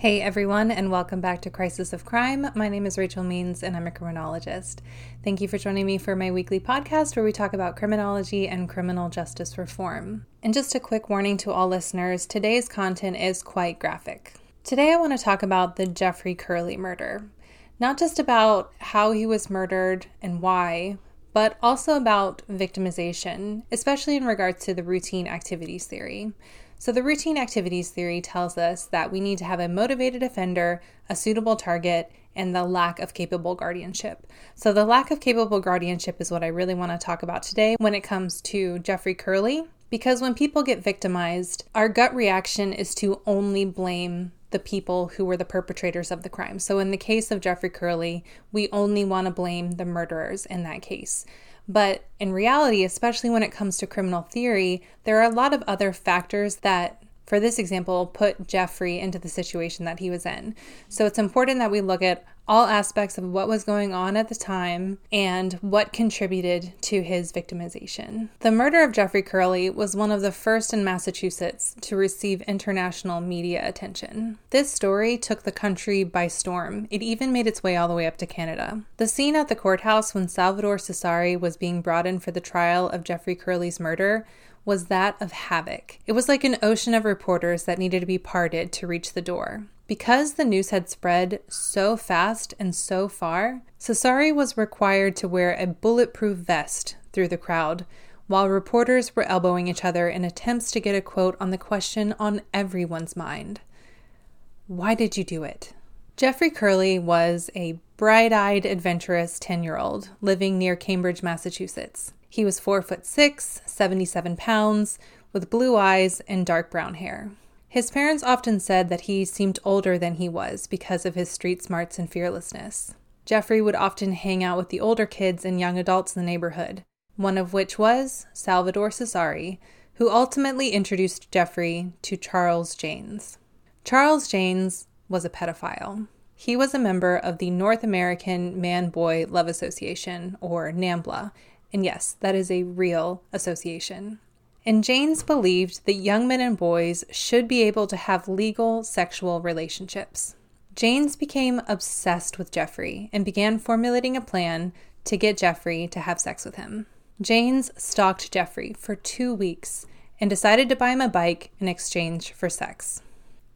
Hey everyone, and welcome back to Crisis of Crime. My name is Rachel Means, and I'm a criminologist. Thank you for joining me for my weekly podcast where we talk about criminology and criminal justice reform. And just a quick warning to all listeners today's content is quite graphic. Today I want to talk about the Jeffrey Curley murder. Not just about how he was murdered and why, but also about victimization, especially in regards to the routine activities theory. So, the routine activities theory tells us that we need to have a motivated offender, a suitable target, and the lack of capable guardianship. So, the lack of capable guardianship is what I really want to talk about today when it comes to Jeffrey Curley. Because when people get victimized, our gut reaction is to only blame the people who were the perpetrators of the crime. So, in the case of Jeffrey Curley, we only want to blame the murderers in that case. But in reality, especially when it comes to criminal theory, there are a lot of other factors that for this example, put Jeffrey into the situation that he was in. So it's important that we look at all aspects of what was going on at the time and what contributed to his victimization. The murder of Jeffrey Curley was one of the first in Massachusetts to receive international media attention. This story took the country by storm. It even made its way all the way up to Canada. The scene at the courthouse when Salvador Cesari was being brought in for the trial of Jeffrey Curley's murder was that of havoc. It was like an ocean of reporters that needed to be parted to reach the door. Because the news had spread so fast and so far, Cesari was required to wear a bulletproof vest through the crowd, while reporters were elbowing each other in attempts to get a quote on the question on everyone's mind Why did you do it? Jeffrey Curley was a bright eyed, adventurous 10 year old living near Cambridge, Massachusetts. He was 4 foot 6, 77 pounds, with blue eyes and dark brown hair. His parents often said that he seemed older than he was because of his street smarts and fearlessness. Jeffrey would often hang out with the older kids and young adults in the neighborhood, one of which was Salvador Cesari, who ultimately introduced Jeffrey to Charles Jaynes. Charles Jaynes was a pedophile. He was a member of the North American Man Boy Love Association, or NAMBLA, and yes, that is a real association. And Jaynes believed that young men and boys should be able to have legal sexual relationships. Jaynes became obsessed with Jeffrey and began formulating a plan to get Jeffrey to have sex with him. Jaynes stalked Jeffrey for two weeks and decided to buy him a bike in exchange for sex.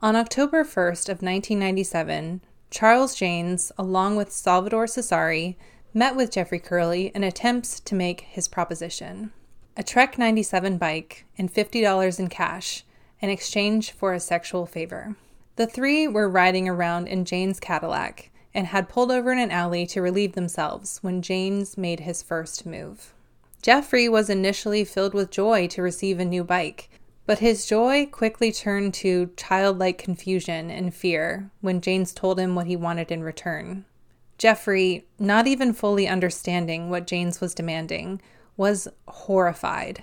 On October 1st of 1997, Charles Jaynes, along with Salvador Cesari, met with Jeffrey Curley in attempts to make his proposition. A Trek 97 bike and $50 in cash in exchange for a sexual favor. The three were riding around in Jaynes' Cadillac and had pulled over in an alley to relieve themselves when Jaynes made his first move. Jeffrey was initially filled with joy to receive a new bike, but his joy quickly turned to childlike confusion and fear when Jaynes told him what he wanted in return. Jeffrey, not even fully understanding what Jaynes was demanding, was horrified.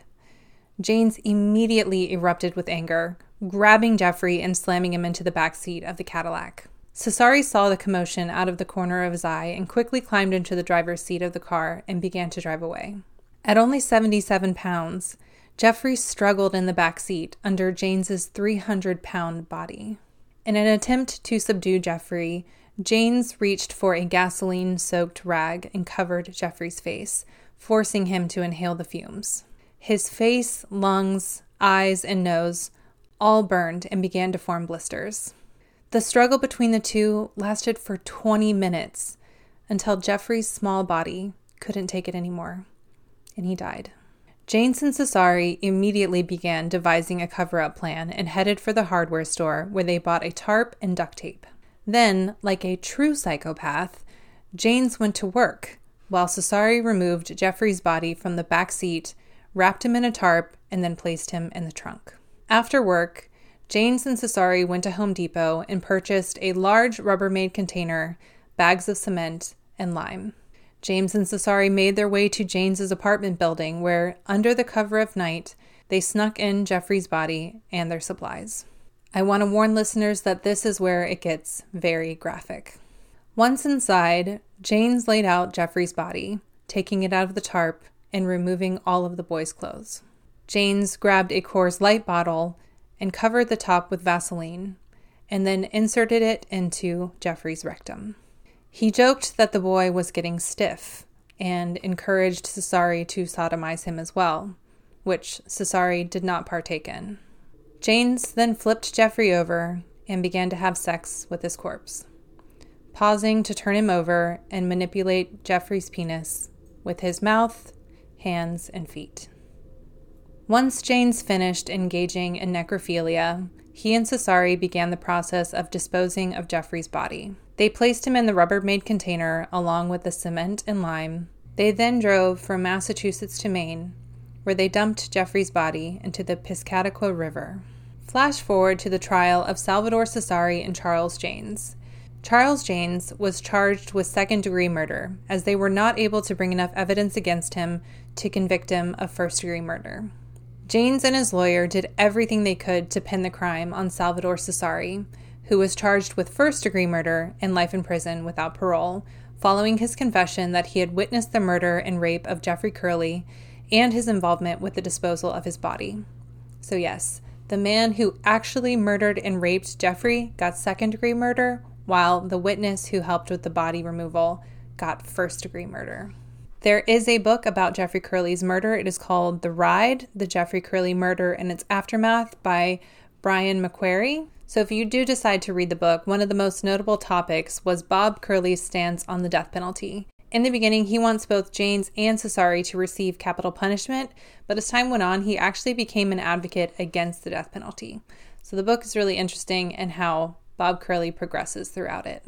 Jaynes immediately erupted with anger, grabbing Jeffrey and slamming him into the back seat of the Cadillac. Cesari saw the commotion out of the corner of his eye and quickly climbed into the driver's seat of the car and began to drive away. At only 77 pounds, Jeffrey struggled in the back seat under Jaynes's 300 pound body. In an attempt to subdue Jeffrey, Jaynes reached for a gasoline soaked rag and covered Jeffrey's face, forcing him to inhale the fumes. His face, lungs, eyes, and nose all burned and began to form blisters. The struggle between the two lasted for 20 minutes until Jeffrey's small body couldn't take it anymore, and he died. Jaynes and Cesari immediately began devising a cover up plan and headed for the hardware store where they bought a tarp and duct tape. Then, like a true psychopath, Jaynes went to work while Cesari removed Jeffrey's body from the back seat, wrapped him in a tarp, and then placed him in the trunk. After work, Jaynes and Cesari went to Home Depot and purchased a large Rubbermaid container, bags of cement, and lime. Jaynes and Cesari made their way to Jaynes's apartment building where, under the cover of night, they snuck in Jeffrey's body and their supplies. I want to warn listeners that this is where it gets very graphic. Once inside, Jaynes laid out Jeffrey's body, taking it out of the tarp and removing all of the boy's clothes. Jaynes grabbed a Coors Light bottle and covered the top with Vaseline, and then inserted it into Jeffrey's rectum. He joked that the boy was getting stiff and encouraged Cesare to sodomize him as well, which Cesare did not partake in. Jaynes then flipped Jeffrey over and began to have sex with his corpse, pausing to turn him over and manipulate Jeffrey's penis with his mouth, hands, and feet. Once Jaynes finished engaging in necrophilia, he and Cesare began the process of disposing of Jeffrey's body. They placed him in the Rubbermaid container along with the cement and lime. They then drove from Massachusetts to Maine, where they dumped Jeffrey's body into the Piscataqua River. Flash forward to the trial of Salvador Cesari and Charles Jaynes. Charles Jaynes was charged with second degree murder, as they were not able to bring enough evidence against him to convict him of first degree murder. Jaynes and his lawyer did everything they could to pin the crime on Salvador Cesari, who was charged with first degree murder and life in prison without parole, following his confession that he had witnessed the murder and rape of Jeffrey Curley and his involvement with the disposal of his body. So, yes, the man who actually murdered and raped Jeffrey got second degree murder, while the witness who helped with the body removal got first degree murder. There is a book about Jeffrey Curley's murder. It is called The Ride The Jeffrey Curley Murder and Its Aftermath by Brian MacQuarrie. So, if you do decide to read the book, one of the most notable topics was Bob Curley's stance on the death penalty. In the beginning, he wants both Jaynes and Cesare to receive capital punishment, but as time went on, he actually became an advocate against the death penalty. So, the book is really interesting and how Bob Curley progresses throughout it.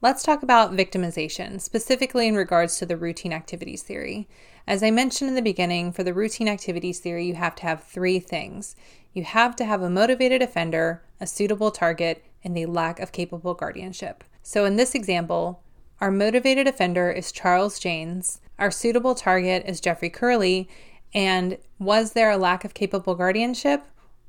Let's talk about victimization, specifically in regards to the routine activities theory. As I mentioned in the beginning, for the routine activities theory, you have to have three things. You have to have a motivated offender, a suitable target, and a lack of capable guardianship. So in this example, our motivated offender is Charles Jaynes, our suitable target is Jeffrey Curley, and was there a lack of capable guardianship?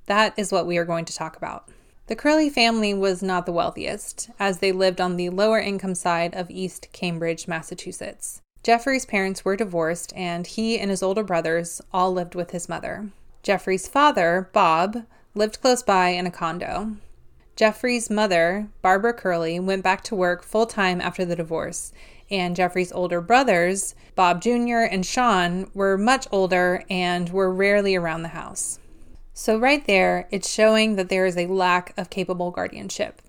That is what we are going to talk about. The Curley family was not the wealthiest, as they lived on the lower income side of East Cambridge, Massachusetts. Jeffrey's parents were divorced, and he and his older brothers all lived with his mother. Jeffrey's father, Bob, lived close by in a condo. Jeffrey's mother, Barbara Curley, went back to work full time after the divorce, and Jeffrey's older brothers, Bob Jr. and Sean, were much older and were rarely around the house. So, right there, it's showing that there is a lack of capable guardianship.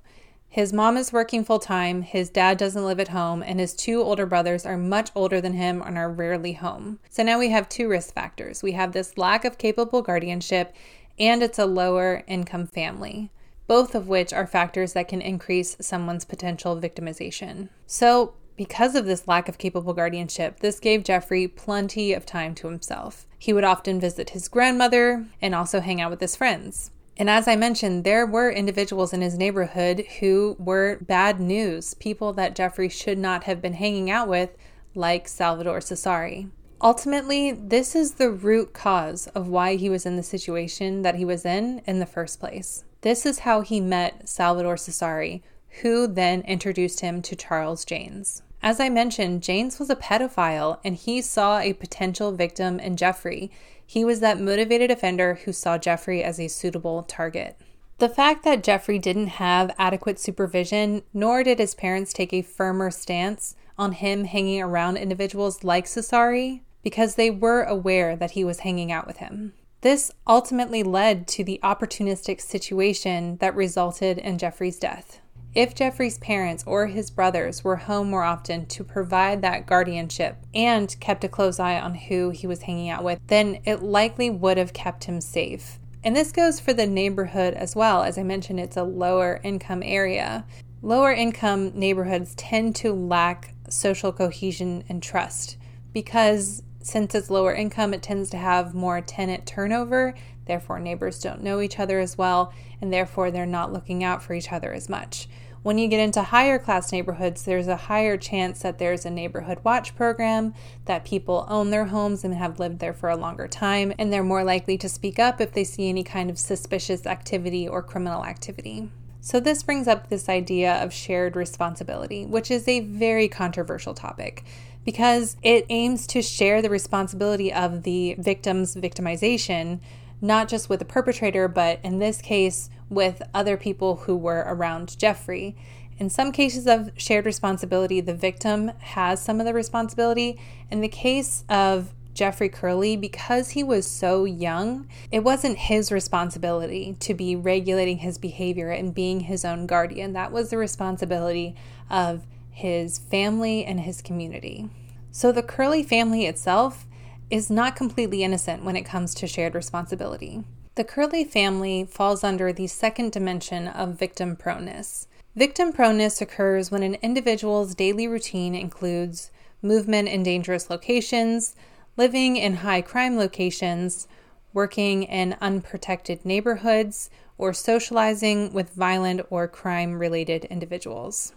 His mom is working full time, his dad doesn't live at home, and his two older brothers are much older than him and are rarely home. So now we have two risk factors. We have this lack of capable guardianship, and it's a lower income family, both of which are factors that can increase someone's potential victimization. So, because of this lack of capable guardianship, this gave Jeffrey plenty of time to himself. He would often visit his grandmother and also hang out with his friends. And as I mentioned, there were individuals in his neighborhood who were bad news, people that Jeffrey should not have been hanging out with, like Salvador Cesari. Ultimately, this is the root cause of why he was in the situation that he was in in the first place. This is how he met Salvador Cesari, who then introduced him to Charles Jaynes. As I mentioned, Jaynes was a pedophile and he saw a potential victim in Jeffrey. He was that motivated offender who saw Jeffrey as a suitable target. The fact that Jeffrey didn't have adequate supervision, nor did his parents take a firmer stance on him hanging around individuals like Cesari, because they were aware that he was hanging out with him. This ultimately led to the opportunistic situation that resulted in Jeffrey's death. If Jeffrey's parents or his brothers were home more often to provide that guardianship and kept a close eye on who he was hanging out with, then it likely would have kept him safe. And this goes for the neighborhood as well. As I mentioned, it's a lower income area. Lower income neighborhoods tend to lack social cohesion and trust because since it's lower income, it tends to have more tenant turnover. Therefore, neighbors don't know each other as well, and therefore, they're not looking out for each other as much. When you get into higher class neighborhoods, there's a higher chance that there's a neighborhood watch program, that people own their homes and have lived there for a longer time, and they're more likely to speak up if they see any kind of suspicious activity or criminal activity. So, this brings up this idea of shared responsibility, which is a very controversial topic because it aims to share the responsibility of the victim's victimization, not just with the perpetrator, but in this case, with other people who were around Jeffrey. In some cases of shared responsibility, the victim has some of the responsibility. In the case of Jeffrey Curley, because he was so young, it wasn't his responsibility to be regulating his behavior and being his own guardian. That was the responsibility of his family and his community. So the Curley family itself is not completely innocent when it comes to shared responsibility. The Curley family falls under the second dimension of victim proneness. Victim proneness occurs when an individual's daily routine includes movement in dangerous locations, living in high crime locations, working in unprotected neighborhoods, or socializing with violent or crime related individuals.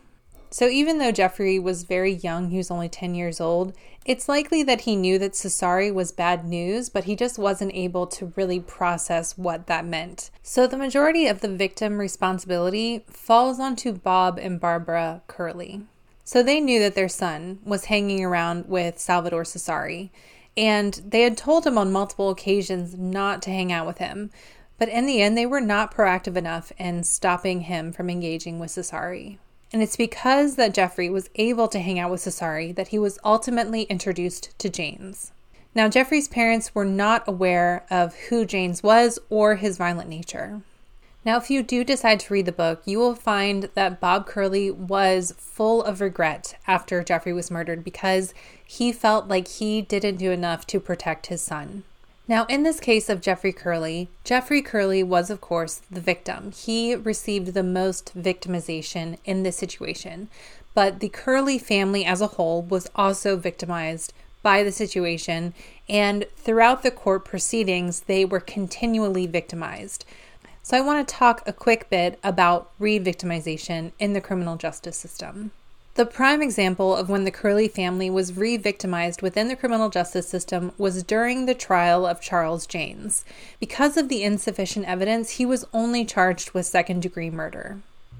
So, even though Jeffrey was very young, he was only 10 years old, it's likely that he knew that Cesare was bad news, but he just wasn't able to really process what that meant. So, the majority of the victim responsibility falls onto Bob and Barbara Curley. So, they knew that their son was hanging around with Salvador Cesare, and they had told him on multiple occasions not to hang out with him. But in the end, they were not proactive enough in stopping him from engaging with Cesare. And it's because that Jeffrey was able to hang out with Cesare that he was ultimately introduced to Jaynes. Now, Jeffrey's parents were not aware of who Jaynes was or his violent nature. Now, if you do decide to read the book, you will find that Bob Curley was full of regret after Jeffrey was murdered because he felt like he didn't do enough to protect his son. Now, in this case of Jeffrey Curley, Jeffrey Curley was, of course, the victim. He received the most victimization in this situation. But the Curley family as a whole was also victimized by the situation, and throughout the court proceedings, they were continually victimized. So, I want to talk a quick bit about re victimization in the criminal justice system. The prime example of when the Curley family was re victimized within the criminal justice system was during the trial of Charles Jaynes. Because of the insufficient evidence, he was only charged with second degree murder.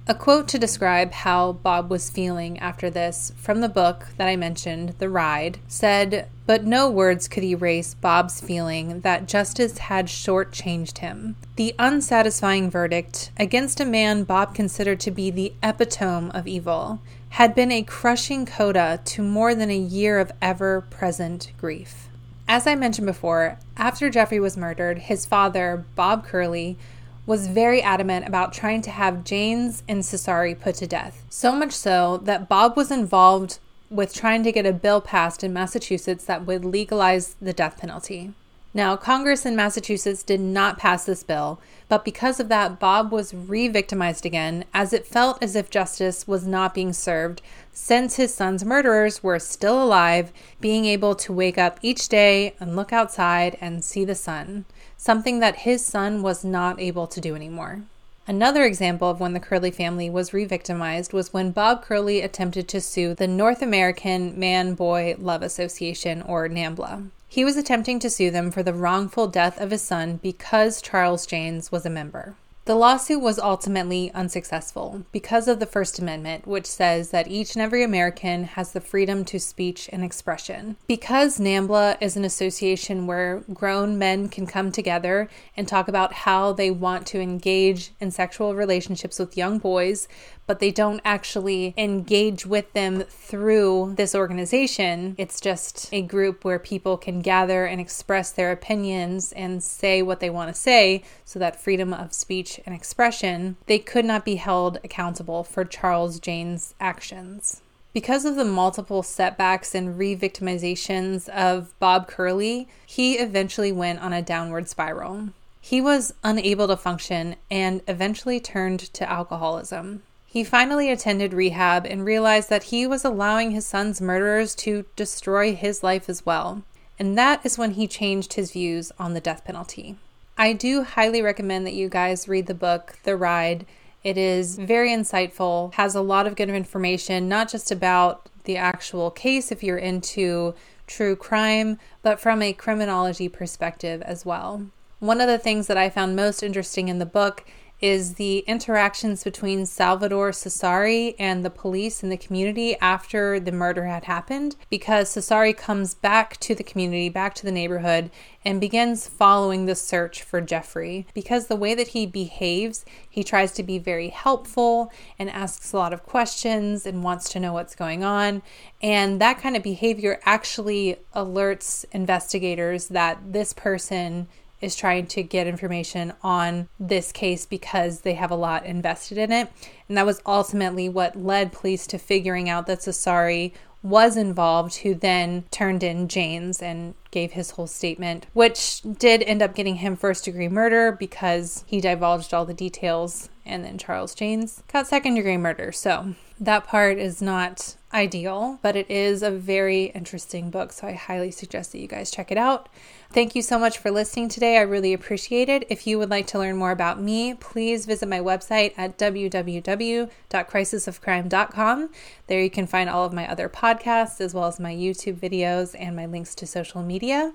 A quote to describe how Bob was feeling after this from the book that I mentioned, The Ride, said, But no words could erase Bob's feeling that justice had shortchanged him. The unsatisfying verdict against a man Bob considered to be the epitome of evil had been a crushing coda to more than a year of ever present grief. As I mentioned before, after Jeffrey was murdered, his father, Bob Curley, was very adamant about trying to have Jaynes and Cesare put to death. So much so that Bob was involved with trying to get a bill passed in Massachusetts that would legalize the death penalty. Now, Congress in Massachusetts did not pass this bill, but because of that, Bob was re victimized again, as it felt as if justice was not being served since his son's murderers were still alive, being able to wake up each day and look outside and see the sun, something that his son was not able to do anymore. Another example of when the Curley family was re victimized was when Bob Curley attempted to sue the North American Man Boy Love Association, or NAMBLA. He was attempting to sue them for the wrongful death of his son because Charles Jaynes was a member. The lawsuit was ultimately unsuccessful because of the First Amendment, which says that each and every American has the freedom to speech and expression. Because NAMBLA is an association where grown men can come together and talk about how they want to engage in sexual relationships with young boys, but they don't actually engage with them through this organization. It's just a group where people can gather and express their opinions and say what they want to say, so that freedom of speech and expression, they could not be held accountable for Charles Jaynes' actions. Because of the multiple setbacks and re victimizations of Bob Curley, he eventually went on a downward spiral. He was unable to function and eventually turned to alcoholism. He finally attended rehab and realized that he was allowing his son's murderers to destroy his life as well. And that is when he changed his views on the death penalty. I do highly recommend that you guys read the book, The Ride. It is very insightful, has a lot of good information, not just about the actual case if you're into true crime, but from a criminology perspective as well. One of the things that I found most interesting in the book is the interactions between Salvador Cesari and the police and the community after the murder had happened because Cesari comes back to the community, back to the neighborhood, and begins following the search for Jeffrey. Because the way that he behaves, he tries to be very helpful and asks a lot of questions and wants to know what's going on. And that kind of behavior actually alerts investigators that this person is trying to get information on this case because they have a lot invested in it. And that was ultimately what led police to figuring out that Cesari was involved, who then turned in Jaynes and gave his whole statement, which did end up getting him first degree murder because he divulged all the details. And then Charles Jaynes got second degree murder. So that part is not ideal, but it is a very interesting book. So I highly suggest that you guys check it out. Thank you so much for listening today. I really appreciate it. If you would like to learn more about me, please visit my website at www.crisisofcrime.com. There you can find all of my other podcasts, as well as my YouTube videos and my links to social media.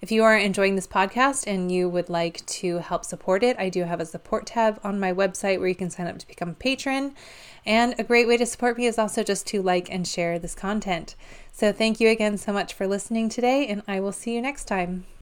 If you are enjoying this podcast and you would like to help support it, I do have a support tab on my website where you can sign up to become a patron. And a great way to support me is also just to like and share this content. So, thank you again so much for listening today, and I will see you next time.